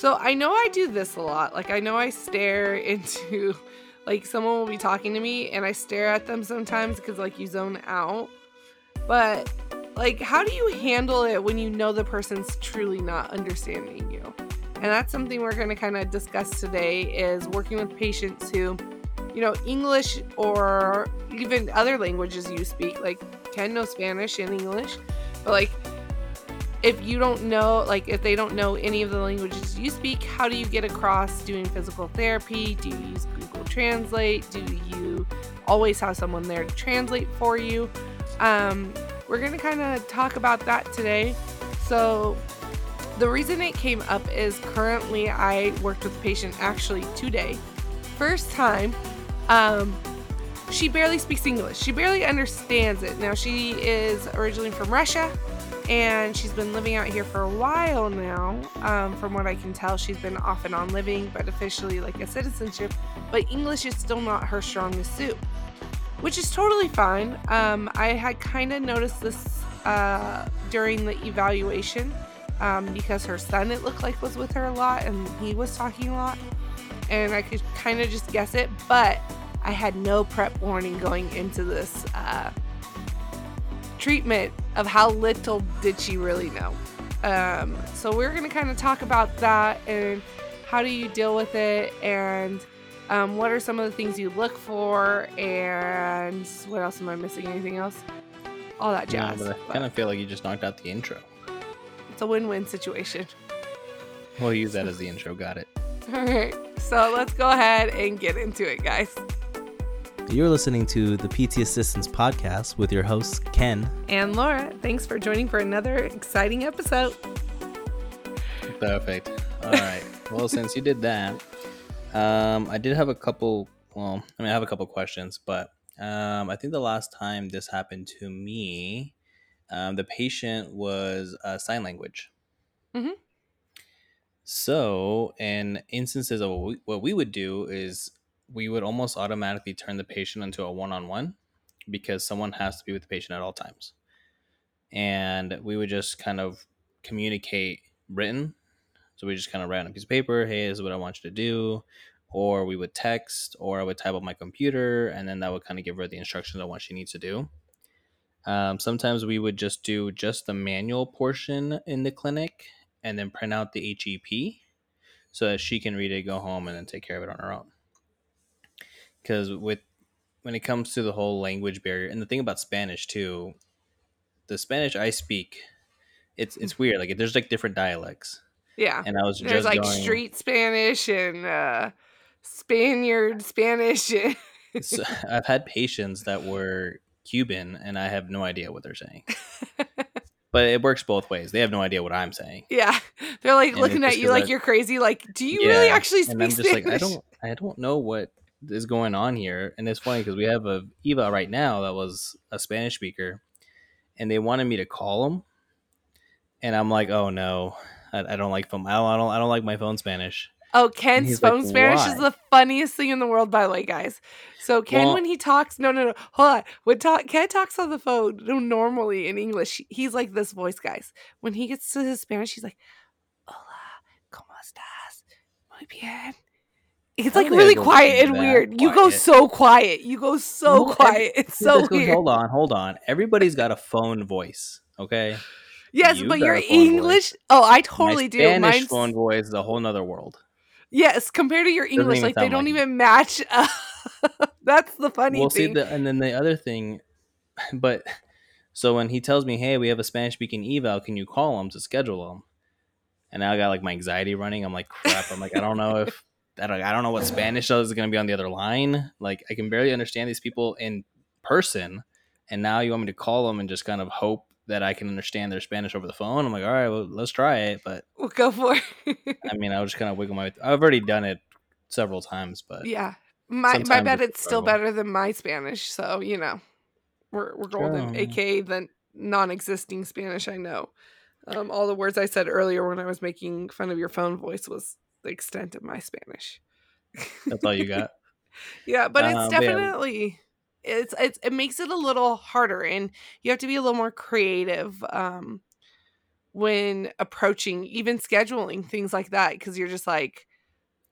So I know I do this a lot. Like I know I stare into like someone will be talking to me and I stare at them sometimes because like you zone out. But like how do you handle it when you know the person's truly not understanding you? And that's something we're going to kind of discuss today is working with patients who you know, English or even other languages you speak, like can know Spanish and English, but like if you don't know, like if they don't know any of the languages you speak, how do you get across doing physical therapy? Do you use Google Translate? Do you always have someone there to translate for you? Um, we're going to kind of talk about that today. So, the reason it came up is currently I worked with a patient actually today. First time, um, she barely speaks English. She barely understands it. Now, she is originally from Russia and she's been living out here for a while now. Um, from what I can tell, she's been off and on living, but officially like a citizenship. But English is still not her strongest suit, which is totally fine. Um, I had kind of noticed this uh, during the evaluation um, because her son, it looked like, was with her a lot and he was talking a lot. And I could kind of just guess it, but I had no prep warning going into this uh, treatment of how little did she really know. Um, so we're going to kind of talk about that and how do you deal with it and um, what are some of the things you look for and what else am I missing? Anything else? All that jazz. No, but I kind of feel like you just knocked out the intro. It's a win-win situation. We'll use that as the intro. Got it. All right. So let's go ahead and get into it, guys. You're listening to the PT Assistance Podcast with your hosts, Ken and Laura. Thanks for joining for another exciting episode. Perfect. All right. well, since you did that, um, I did have a couple. Well, I mean, I have a couple questions, but um, I think the last time this happened to me, um, the patient was uh, sign language. Mhm. So, in instances of what we, what we would do is we would almost automatically turn the patient into a one-on-one because someone has to be with the patient at all times. And we would just kind of communicate written. So we just kind of write on a piece of paper hey this is what i want you to do. Or we would text or i would type up my computer and then that would kind of give her the instructions on what she needs to do. Um, sometimes we would just do just the manual portion in the clinic and then print out the hep so that she can read it go home and then take care of it on her own because with when it comes to the whole language barrier and the thing about spanish too the spanish i speak it's it's weird like there's like different dialects Yeah. and i was There's just like going, street Spanish and uh, Spaniard Spanish. so i've had patients that were cuban and i have no idea what they're saying but it works both ways they have no idea what i'm saying yeah. They're like And looking at you like you're crazy. Like, do you really actually speak and i'm just Spanish? like i don't i don't know what is going on here and it's funny because we have a eval right now that was a spanish speaker and they wanted me to call him and i'm like oh no i, I don't like phone I don't, I don't i don't like my phone spanish Oh, Ken's he's like, phone Spanish is the funniest thing in the world, by the way, guys. So Ken, Well- when he talks, no, no, no, hold on. When talk, Ken talks on the phone no, normally in English, he's like this voice, guys. When he gets to his Spanish, he's like, "Hola, cómo estás? Muy bien." It's like don't think I really quiet and weird. You go so quiet. You go so every- quiet. It's so goes- weird. hold on hold on everybody's got a phone voice okay Yes, You but your phone voice. English. Oh, I totally my do. spanish Mine's phone voice is a whole nother world yes, compared to your English, like they don't like even match. That's the funny well see thing. the and then the other thing but so when he tells me hey we have a spanish speaking eval can you call him to schedule him and now i got like my anxiety running i'm like crap i'm like i don't know if i don't, I don't know what spanish is going to be on the other line like i can barely understand these people in person and now you want me to call them and just kind of hope that i can understand their spanish over the phone i'm like all right well let's try it but we'll go for it. i mean i was just kind of wiggle my i've already done it several times but yeah, my my bet it's it's still better than my Spanish. So you know, we're we're golden. True. aka the non-existing Spanish I know. Um, all the words I said earlier when I was making fun of your phone voice was the extent of my Spanish. that's all you got Yeah, but Uh, it's yeah. definitely it's it's it makes it a little harder and you have to be a little more creative um when approaching even scheduling things like that because you're just like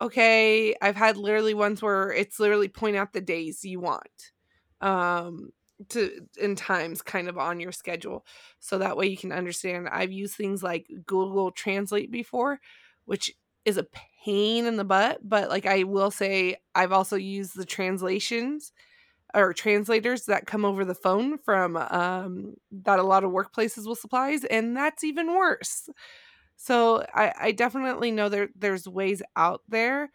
okay i've had literally ones where it's literally point out the days you want um to in times kind of on your schedule so that way you can understand i've used things like google translate before which is a pain in the butt but like i will say i've also used the translations or translators that come over the phone from um that a lot of workplaces will supplies and that's even worse so i i definitely know there there's ways out there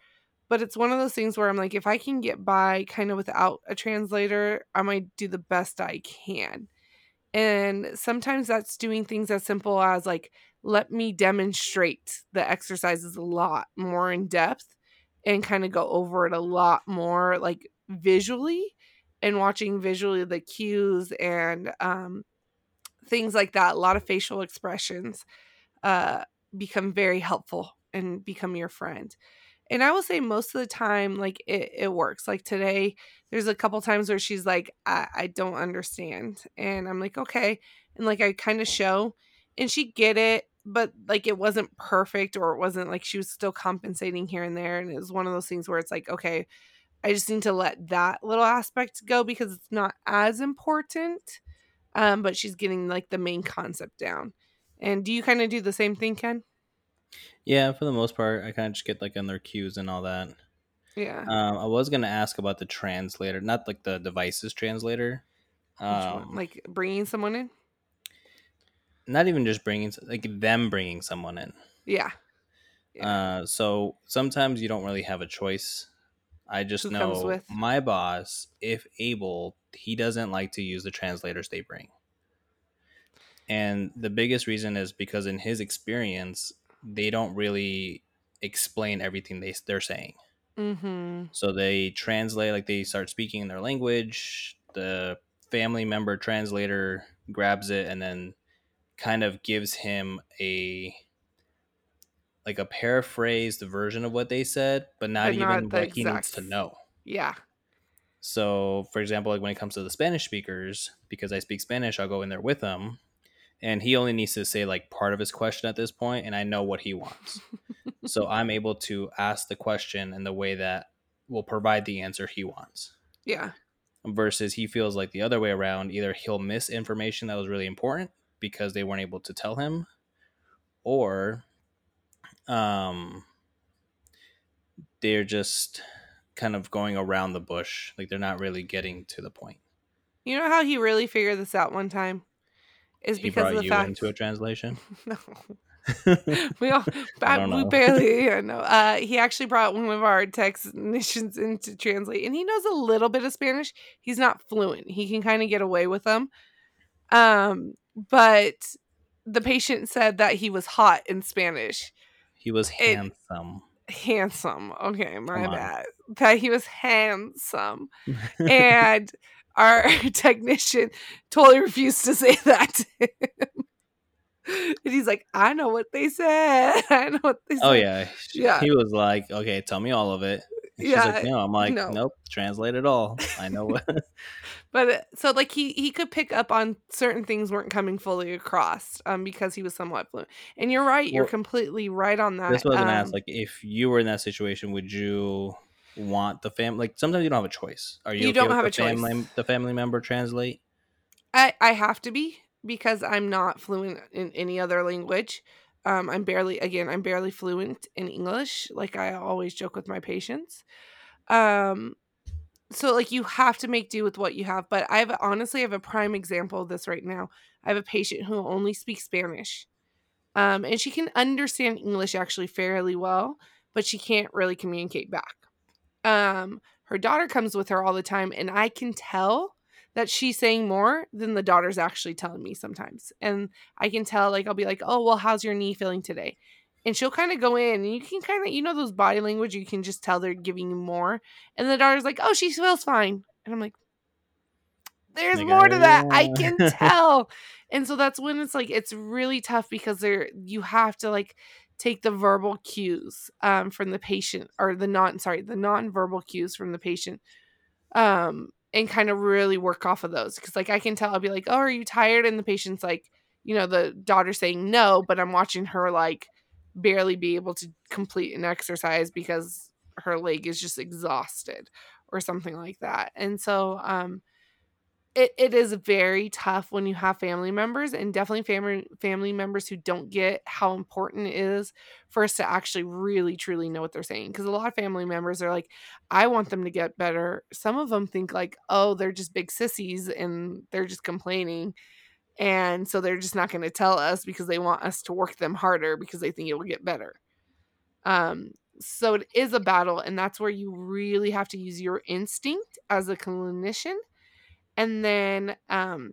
but it's one of those things where I'm like, if I can get by kind of without a translator, I might do the best I can. And sometimes that's doing things as simple as like, let me demonstrate the exercises a lot more in depth and kind of go over it a lot more like visually and watching visually the cues and um, things like that. A lot of facial expressions uh, become very helpful and become your friend. And i will say most of the time like it, it works. Like today there's a couple times where she's like I, I don't understand. And i'm like okay. And like i kind of show and she get it but like it wasn't perfect or it wasn't like she was still compensating here and there and it was one of those things where it's like okay i just need to let that little aspect go because it's not as important um but she's getting like the main concept down. And do you kind of do the same thing ken? Yeah, for the most part, I kind of just get like on their cues and all that. yeah. Um, I was gonna ask about the translator, not like the devices translator. Um, like bringing someone in not even just bringing, like them bringing someone in. yeah Yeah. Uh, so sometimes you don't really have a choice. I just Who know my boss, if able, he doesn't like to use the translators they bring. And the biggest reason is because in his experience, they don't really explain everything they they're saying. mm-hmm So they translate like they start speaking in their language. The family member translator grabs it and then kind of gives him a like a paraphrased version of what they said, but not But even what he needs to know. yeah So, for example, like when it comes to the Spanish speakers, because I speak Spanish, I'll go in there with him, and he only needs to say like part of his question at this point, and I know what he wants. so I'm able to ask the question in the way that will provide the answer he wants. yeah Versus he feels like the other way around, either he'll miss information that was really important because they weren't able to tell him, or um they're just kind of going around the bush, like they're not really getting to the point. you know how he really figured this out one time? Is because he because brought of the you fact into a translation. no. We all I we barely yeah, know uh he actually brought one of our technicians in to translate and he knows a little bit of spanish. He's not fluent. He can kind of get away with them um but the patient said that he was hot in spanish he was It- handsome. handsome okay my bad that he was handsome and our technician totally refused to say that to him. and he's like, I know what they said. I know what they oh, said. oh yeah, Yeah. He was like, "Okay, tell me all of it." And she's Yeah, like, "No." I'm like, no. "Nope, translate it all. I know what." But uh, so like he he could pick up on certain things weren't coming fully across um because he was somewhat fluent. And you're right, you're completely right on that. this was gonna um, ask, like, if you were in that situation, would you want the fam? Like, sometimes you don't have a choice. Are you? You okay don't have a choice. Family, the family member translate. I I have to be because I'm not fluent in any other language. Um, I'm barely again I'm barely fluent in English. Like I always joke with my patients. Um, so like you have to make do with what you have. But I have honestly have a prime example of this right now. I have a patient who only speaks Spanish, um, and she can understand English actually fairly well, but she can't really communicate back. Um, her daughter comes with her all the time, and I can tell that she's saying more than the daughter's actually telling me sometimes. And I can tell, like, I'll be like, oh, well, how's your knee feeling today? And she'll kind of go in, and you can kind of, you know, those body language, you can just tell they're giving you more. And the daughter's like, oh, she feels fine. And I'm like, there's Like, more to that. I "Uh." can tell. and so that's when it's like, it's really tough because there, you have to like take the verbal cues um, from the patient or the non, sorry, the non-verbal cues from the patient um and kind of really work off of those because like i can tell i'll be like oh are you tired and the patient's like you know, the daughter saying no, but I'm watching her like barely be able to complete an exercise because her leg is just exhausted or something like that. And so um it, it is very tough when you have family members and definitely family family members who don't get how important it is for us to actually really truly know what they're saying because a lot of family members are like i want them to get better. Some of them think like oh they're just big sissies and they're just complaining and so they're just not going to tell us because they want us to work them harder because they think it will get better. Um so it is a battle and that's where you really have to use your instinct as a clinician and then um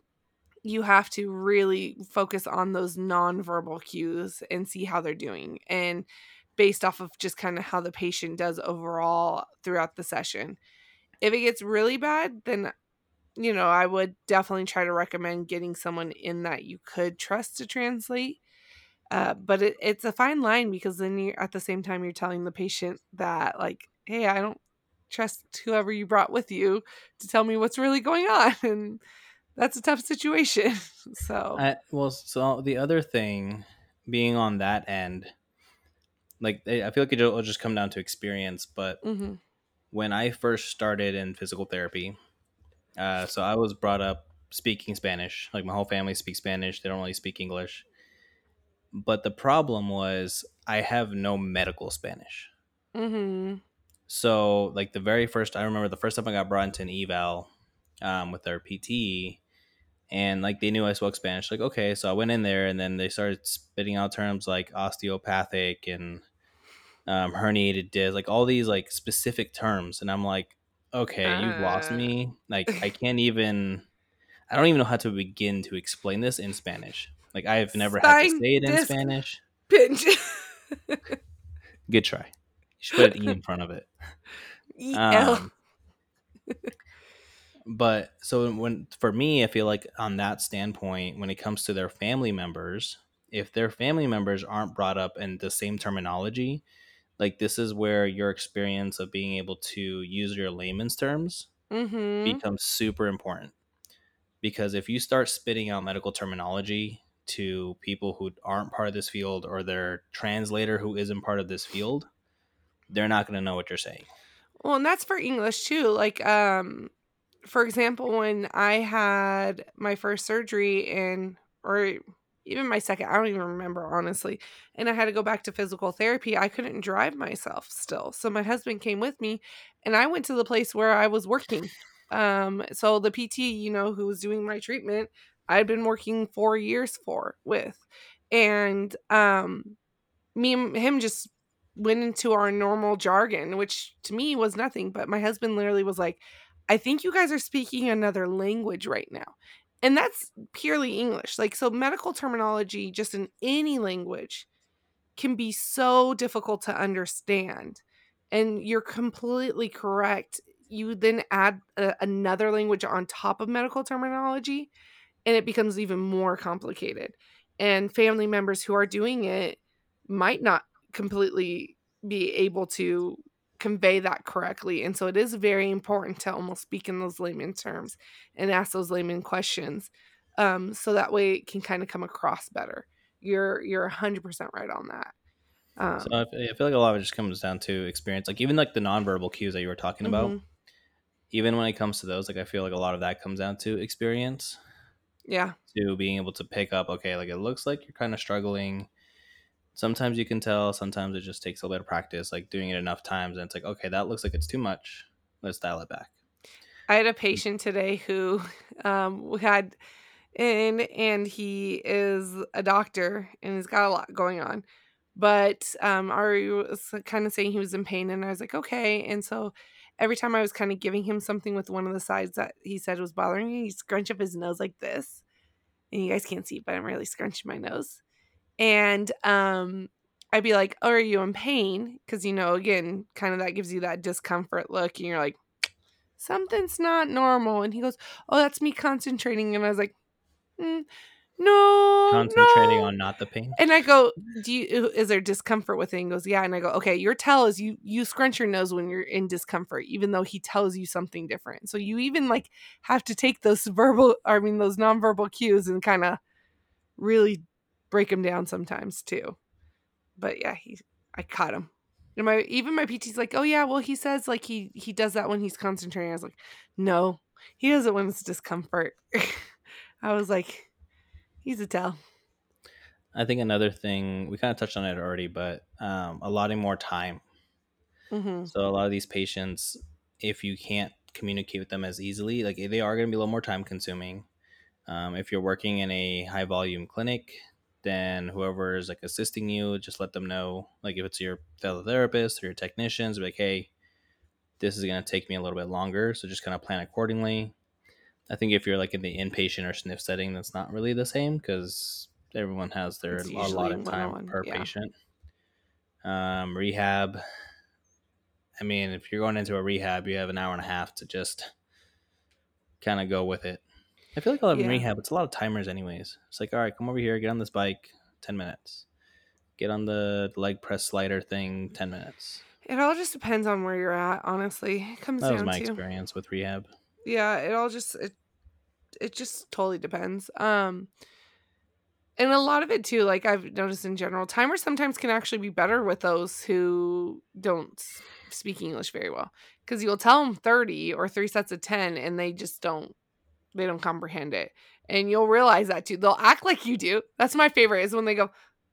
you have to really focus on those nonverbal cues and see how they're doing and based off of just kind of how the patient does overall throughout the session. If it gets really bad then you know i would definitely try to recommend getting someone in that you could trust to translate uh, but it, it's a fine line because then you're at the same time you're telling the patient that like hey i don't trust whoever you brought with you to tell me what's really going on and that's a tough situation so I, well so the other thing being on that end like i feel like it'll just come down to experience but mm-hmm. when i first started in physical therapy uh, so i was brought up speaking spanish like my whole family speaks spanish they don't really speak english but the problem was i have no medical spanish Mm-hmm. So like the very first i remember the first time i got brought into an eval um, with our pt and like they knew i spoke spanish like okay so i went in there and then they started spitting out terms like osteopathic and um, herniated disc like all these like specific terms and i'm like okay you've lost Uh. me like i can't even i don't even know how to begin to explain this in spanish. Like i've never had to say it in spanish. pinch. Good try should put an e in front of it EL. Um, but so when for me, I feel like on that standpoint, when it comes to their family members, if their family members aren't brought up in the same terminology, like this is where your experience of being able to use your layman's terms mm-hmm. becomes super important. Because if you start spitting out medical terminology to people who aren't part of this field or their translator who isn't part of this field, they're not going to know what you're saying. Well, and that's for English too. Like, um, for example, when I had my first surgery and or even my second, I don't even remember honestly, and I had to go back to physical therapy, I couldn't drive myself still. So my husband came with me and I went to the place where I was working. Um, so the PT, you know, who was doing my treatment, I'd been working four years for with. And um me and him just went into our normal jargon, which to me was nothing. But my husband literally was like, I think you guys are speaking another language right now. And that's purely English. Like, so medical terminology, just in any language, can be so difficult to understand. And you're completely correct. You then add a, another language on top of medical terminology, and it becomes even more complicated. And family members who are doing it might not completely be able to convey that correctly. And so it is very important to almost speak in those layman terms and ask those layman questions. Um, so that way it can kind of come across better. You're you're hundred percent right on that. Um, So I feel like a lot of it just comes down to experience. Like even like the nonverbal cues that you were talking about, mhm. even when it comes to those, like I feel like a lot of that comes down to experience, Yeah. to being able to pick up. Okay, like it looks like you're kind of struggling. Sometimes you can tell. Sometimes it just takes a little bit of practice, like doing it enough times, and it's like, okay, that looks like it's too much. Let's dial it back. I had a patient today who um had and and he is a doctor and he's got a lot going on. But um Ari was kind of saying he was in pain and I was like, okay. And so every time I was kind of giving him something with one of the sides that he said was bothering me, he'd scrunch up his nose like this. And you guys can't see, but I'm really scrunching my nose. And um I'd be like, oh, are you in pain? Because you know, again, kind of that gives you that discomfort look, and you're like, something's not normal. And he goes, oh, that's me concentrating. And I was like, "Mm, no, Concentrating no." on not the pain. And I go, "Do you is there discomfort with it?" And he goes, "Yeah." And I go, "Okay, your tell is you you scrunch your nose when you're in discomfort, even though he tells you something different. So you even like have to take those verbal, I mean those nonverbal cues, and kind of really break him down sometimes too. But yeah, he I caught him. And my even my PT's like, oh yeah, well he says like he he does that when he's concentrating. I was like, no, he does it when it's discomfort. I was like, he's a tell. I think another thing we kind of touched on it already, but um, allotting more time. Mm-hmm. So a lot of these patients, if you can't communicate with them as easily, like they are going to be a little more time consuming. Um, if you're working in a high volume clinic, then whoever is like assisting you, just let them know. Like if it's your fellow therapist or your technicians, be like, hey, this is going to take me a little bit longer, so just kind of plan accordingly. I think if you're like in the inpatient or sniff setting, that's not really the same because everyone has their a lot of time one-on-one, per yeah. patient. Um, rehab. I mean, if you're going into a rehab, you have an hour and a half to just kind of go with it. I feel like a lot of Yeah. rehab, it's a lot of timers, anyways. It's like, all right, come over here, get on this bike, ten minutes. Get on the leg press slider thing, ten minutes. It all just depends on where you're at, honestly. It comes That was my to experience with rehab. yeah it all just it, it just totally depends um and a lot of it too like i've noticed in general timers sometimes can actually be better with those who don't speak english very well because you'll tell them 30 or three sets of 10 and they just don't they don't comprehend it and you'll realize that too they'll act like you do that's my favorite is when they go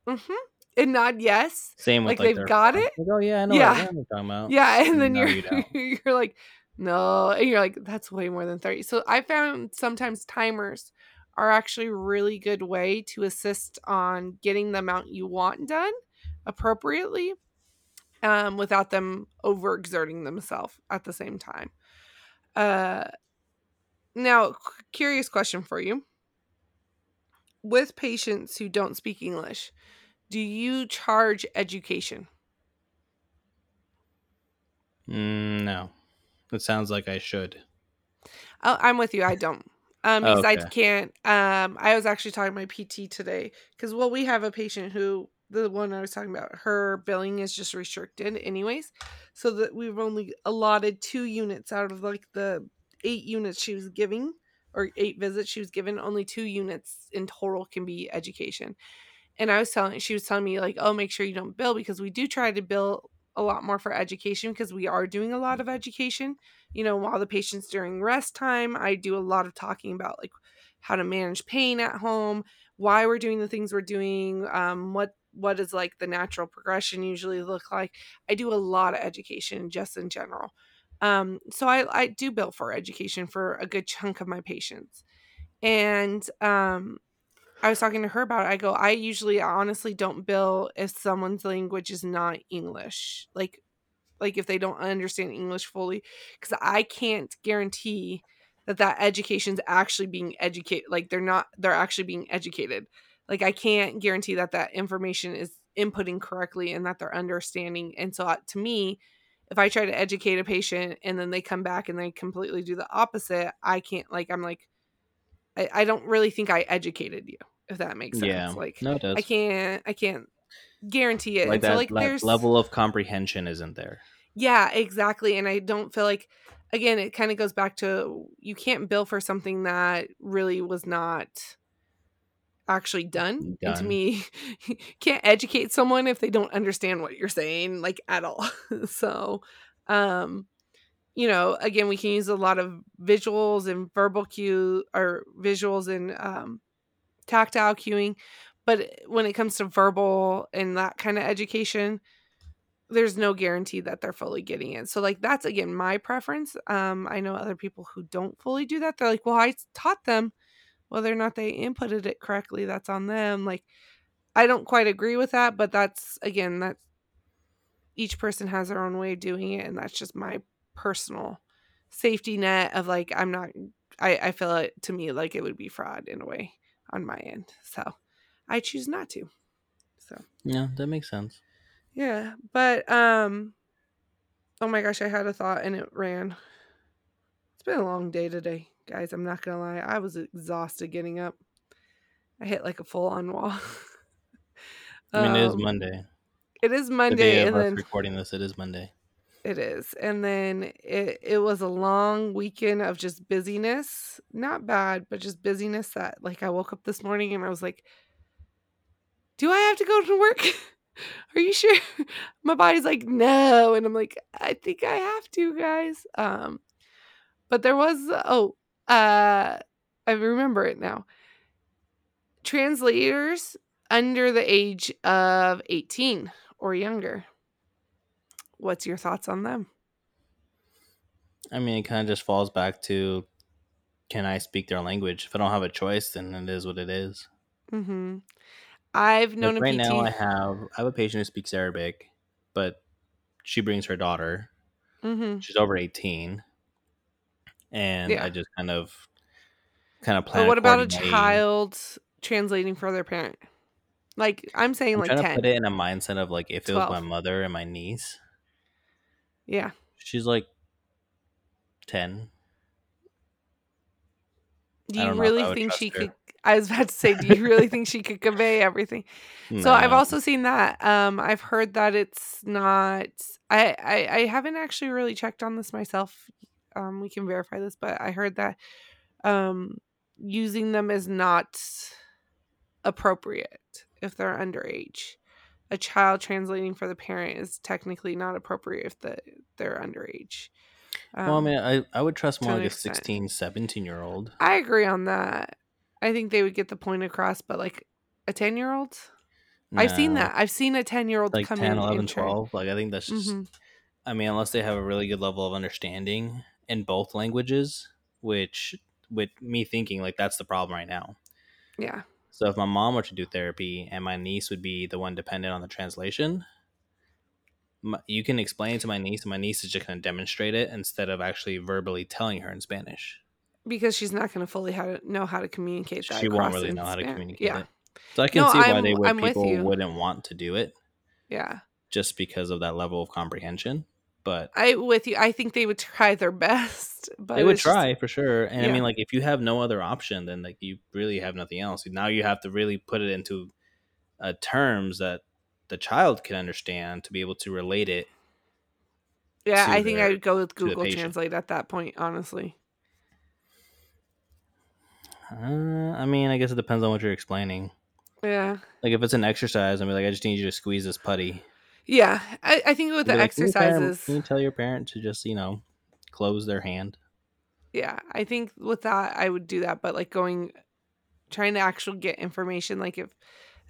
mm-hmm and nod yes Same with Like, like, they've got phone. it? Like, oh yeah, I know Yeah. what, I know you're talking about. Yeah, and then No, you're you you're like, no, and you're like, that's way more than thirty. So I found sometimes timers are actually a really good way to assist on getting the amount you want done appropriately, um, without them overexerting themselves at the same time. Uh, now, curious question for you: With patients who don't speak English, do you charge education? Mm, no, it sounds like I should. Oh, I'm with you. I don't. Um, because I can't. Um, I was actually talking to my PT today because well, we have a patient who the one I was talking about, her billing is just restricted, anyways, so that we've only allotted two units out of like the eight units she was giving or eight visits she was given. Only two units in total can be education. And I was telling, she was telling me like, oh, make sure you don't bill because we do try to bill a lot more for education because we are doing a lot of education you know, while the patient's during rest time, I do a lot of talking about like how to manage pain at home, why we're doing the things we're doing, um, what what does like the natural progression usually look like. I do a lot of education just in general. Um, so I, I do bill for education for a good chunk of my patients. And um I was talking to her about it. I go, I usually honestly don't bill if someone's language is not English. Like like if they don't understand English fully because I can't guarantee that that education's actually being educated like they're not they're actually being educated like I can't guarantee that that information is inputting correctly and that they're understanding and so uh, to me if I try to educate a patient and then they come back and they completely do the opposite I can't like I'm like I, I don't really think I educated you if that makes sense Yeah, like no, it does. I can't I can't guarantee it like and that so like there's level of comprehension isn't there. yeah, exactly. And I don't feel like again, it kind of goes back to you can't bill for something that really was not actually done. And to me, can't educate someone if they don't understand what you're saying like at all. so, um you know, again, we can use a lot of visuals and verbal cue or visuals and um tactile cueing, but when it comes to verbal and that kind of education, there's no guarantee that they're fully getting it. So like that's again my preference. Um I know other people who don't fully do that. They're like, "Well, I taught them whether or not they inputted it correctly, that's on them." Like I don't quite agree with that, but that's again, that each person has their own way of doing it and that's just my personal safety net of like I'm not I I feel it to me like it would be fraud in a way on my end. So I choose not to. So Yeah, that makes sense. yeah, but um oh my gosh, I had a thought and it ran. It's been a long day today, guys. I'm not gonna lie. I was exhausted getting up. I hit like a full on wall. I mean, it is Um, Monday. It is The Monday, day of and then recording this, it is Monday. it is, and then it it was a long weekend of just busyness. Not bad, but just busyness. That like I woke up this morning and I was like, do I have to go to work? Are you sure? My body's like, no. And I'm like, I think I have to, guys. Um, but there was, oh, uh, I remember it now. Translators under the age of 18 or younger. What's your thoughts on them? I mean, it kind of just falls back to can I speak their language? If I don't have a choice, then it is what it is. Mm-hmm. I've known Like a right PT. now, I have I have a patient who speaks Arabic, but she brings her daughter. mm-hmm. She's over eighteen, and Yeah. I just kind of kind of plan. But what about a child translating for their parent? Like I'm saying, I'm like trying to ten. put it in a mindset of like if it was my mother and my niece. Yeah. She's like ten. Do you don't know if I really think she her. could? I was about to say, do you really think she could convey everything? So I've also seen that. Um, I've heard that it's not. I, I I haven't actually really checked on this myself. Um, we can verify this, but I heard that um, using them is not appropriate if they're underage. A child translating for the parent is technically not appropriate if the they're underage. well, I Um, mean, I, I would trust more like a extent. 16, 17 year old. I agree on that. I think they would get the point across, but like a 10 year old? I've seen that. I've seen a 10 year old Like come 10, in 11, 12. Like, I think that's just, hmm I mean, unless they have a really good level of understanding in both languages, which with me thinking like that's the problem right now. Yeah. So if my mom were to do therapy and my niece would be the one dependent on the translation, my, you can explain it to my niece, and my niece is just going to demonstrate it instead of actually verbally telling her in Spanish. Because she's not going to fully how to know how to communicate that. She won't really know how to communicate Yeah. it. So I can No, see why I'm- they would people wouldn't want to do it Yeah. just because of that level of comprehension. But I with you. I think they would try their best, but they would it's just- try for sure. And I mean, like if you have no other option, then like you really have nothing else. Now you have to really put it into uh, terms that the child can understand to be able to relate it. yeah, I think the- I would go with Google. Translate at that point. Honestly. Uh, I mean, I guess it depends on what you're explaining. Yeah. Like if it's an exercise, I mean, like I just need you to squeeze this putty. Yeah. I, I think with the like, "Can you parent- exercises. can you tell your parent to just you know close their hand? Yeah, I think with that I would do that, but like going, trying to actually get information, like if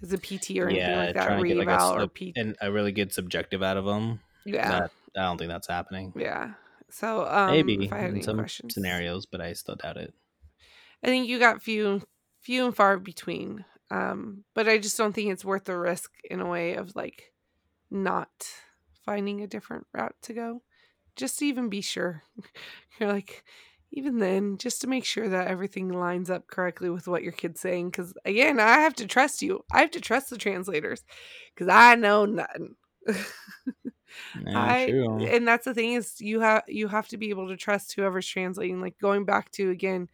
it's a PT or anything like that, get, like, a s- reval or PT. and a really good subjective out of them. Yeah, That, I don't think that's happening. yeah. So um, Maybe if I had in any some questions, scenarios, but I still doubt it. I think you got few, few and far between. Um, but I just don't think it's worth the risk in a way of like not finding a different route to go, just to even be sure. You're like, even then, just to make sure that everything lines up correctly with what your kid's saying. Because again, I have to trust you. I have to trust the translators because I know nothing. Yeah, I true. and that's the thing is you have you have to be able to trust whoever's translating. Like going back to again,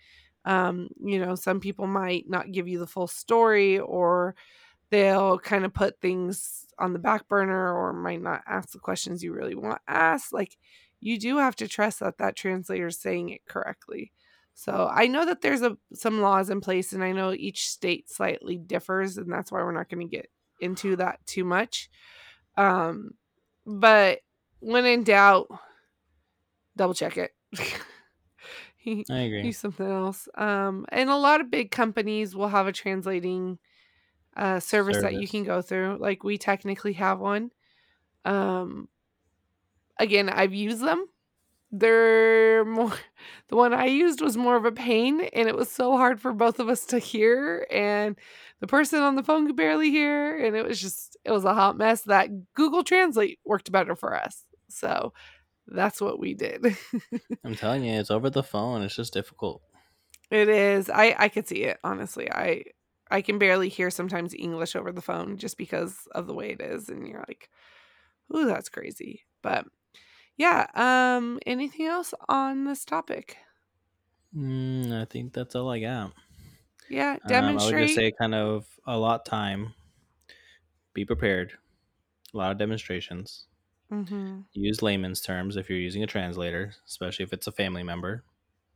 um, you know, some people might not give you the full story or they'll kind of put things on the back burner or might not ask the questions you really want asked. Like you do have to trust that that translator is saying it correctly. So I know that there's a some laws in place, and I know each state slightly differs, and that's why we're not going to get into that too much. Um, but when in doubt, double check it. I agree. Use something else. Um, and a lot of big companies will have a translating uh, service, that you can go through. Like we technically have one. Um, again, I've used them. They're more. The one I used was more of a pain, and it was so hard for both of us to hear, and the person on the phone could barely hear, and it was just it was a hot mess. That Google Translate worked better for us, so that's what we did. I'm telling you, it's over the phone. It's just difficult. It is. I I could see it honestly. I I can barely hear sometimes English over the phone just because of the way it is, and you're like, "Ooh, that's crazy." But yeah. Um. Anything else on this topic? Mm, I think that's all I got. Yeah. Um, I would just say kind of a lot time. Be prepared. A lot of demonstrations. mm-hmm. Use layman's terms if you're using a translator, especially if it's a family member.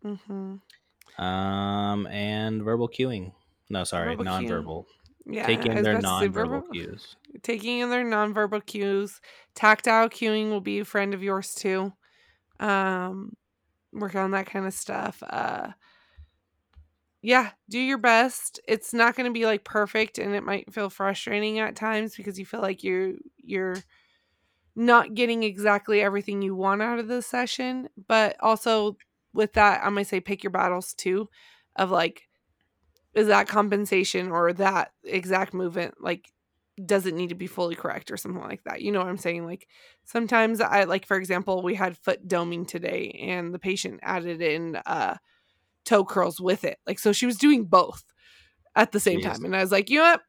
Mm-hmm. Um, and verbal cueing. No, sorry, Verbal nonverbal. Yeah, I in was their nonverbal verbal, cues. taking in their nonverbal cues. Tactile cueing will be a friend of yours too. Um, work on that kind of stuff. Uh, yeah, do your best. It's not going to be like perfect, and it might feel frustrating at times because you feel like you're you're not getting exactly everything you want out of the session. But also with that, I'm gonna say pick your battles too, of like, is that compensation or that exact movement like doesn't need to be fully correct or something like that. You know what I'm saying? Like sometimes I like for example, we had foot doming today and the patient added in uh toe curls with it. Like so she was doing both at the same time. And I was like, you know what?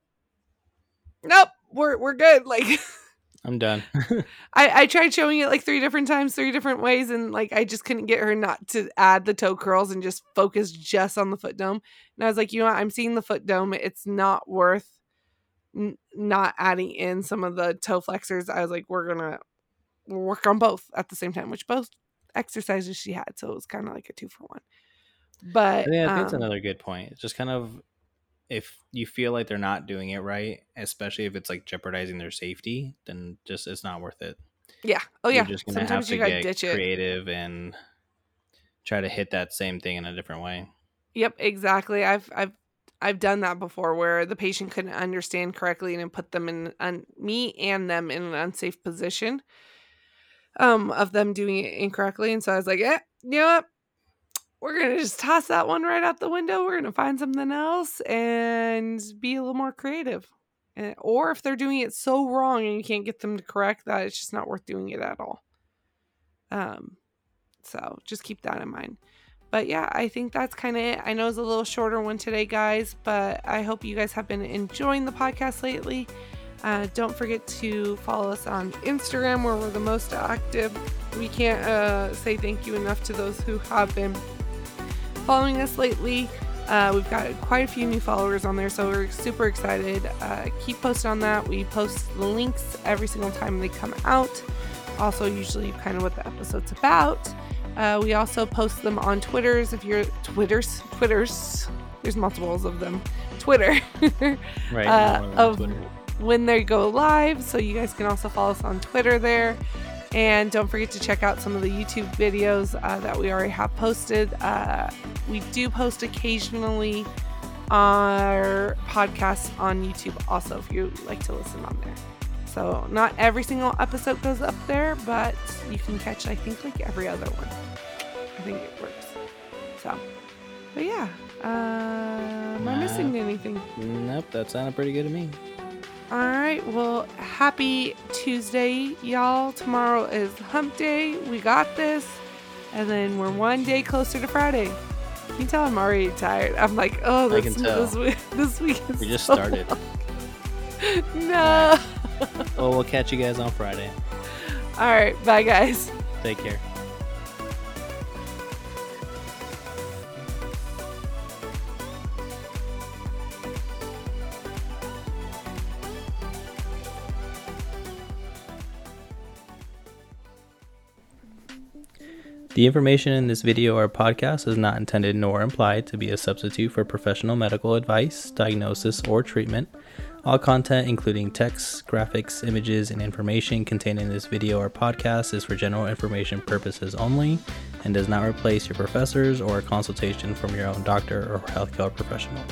Nope, we're we're good. Like I'm done. I, I tried showing it like three different times, three different ways, and like I just couldn't get her not to add the toe curls and just focus just on the foot dome. And I was like, you know what? I'm seeing the foot dome. It's not worth n- not adding in some of the toe flexors. I was like, we're gonna work on both at the same time, which both exercises she had, so it was kind of like a two for one. But yeah, that's um, another good point. It's just kind of if you feel like they're not doing it right, especially if it's like jeopardizing their safety, then just it's not worth it. yeah, oh You're yeah. just gonna Sometimes have you to gotta get ditch it. creative and try to hit that same thing in a different way. Yep, exactly. I've I've I've done that before where the patient couldn't understand correctly and it put them in un, me and them in an unsafe position um of them doing it incorrectly and so I was like, "Eh, you know what? We're going to just toss that one right out the window. We're going to find something else and be a little more creative." And, or if they're doing it so wrong and you can't get them to correct that, it's just not worth doing it at all. Um so just keep that in mind. But yeah, I think that's kind of it. I know it's a little shorter one today, guys, but I hope you guys have been enjoying the podcast lately. Uh, don't forget to follow us on Instagram, where we're the most active. We can't uh, say thank you enough to those who have been following us lately. Uh, we've got quite a few new followers on there, so we're super excited. Uh, keep posting on that. We post the links every single time they come out. Also, usually kind of what the episode's about. Uh, we also post them on Twitters. If you're Twitters, Twitters, there's multiples of them. Twitter Right. Uh, of- Twitter. when they go live. So you guys can also follow us on Twitter there. And don't forget to check out some of the YouTube videos uh, that we already have posted. Uh, we do post occasionally our podcasts on YouTube also if you like to listen on there. So not every single episode goes up there, but you can catch I think like every other one. I think it works. So, but yeah, uh, am I missing anything? Nope, that sounded pretty good to me. All right. Well, happy Tuesday, y'all. Tomorrow is hump day. We got this. And then we're one day closer to Friday. Can You can tell I'm already tired. I'm like, oh, I this, can tell. this week, this week is We just so started. long. no. well, we'll catch you guys on Friday. All right. Bye, guys. Take care. The information in this video or podcast is not intended nor implied to be a substitute for professional medical advice, diagnosis, or treatment. All content, including text, graphics, images, and information contained in this video or podcast, is for general information purposes only and does not replace your professors or a consultation from your own doctor or healthcare professional.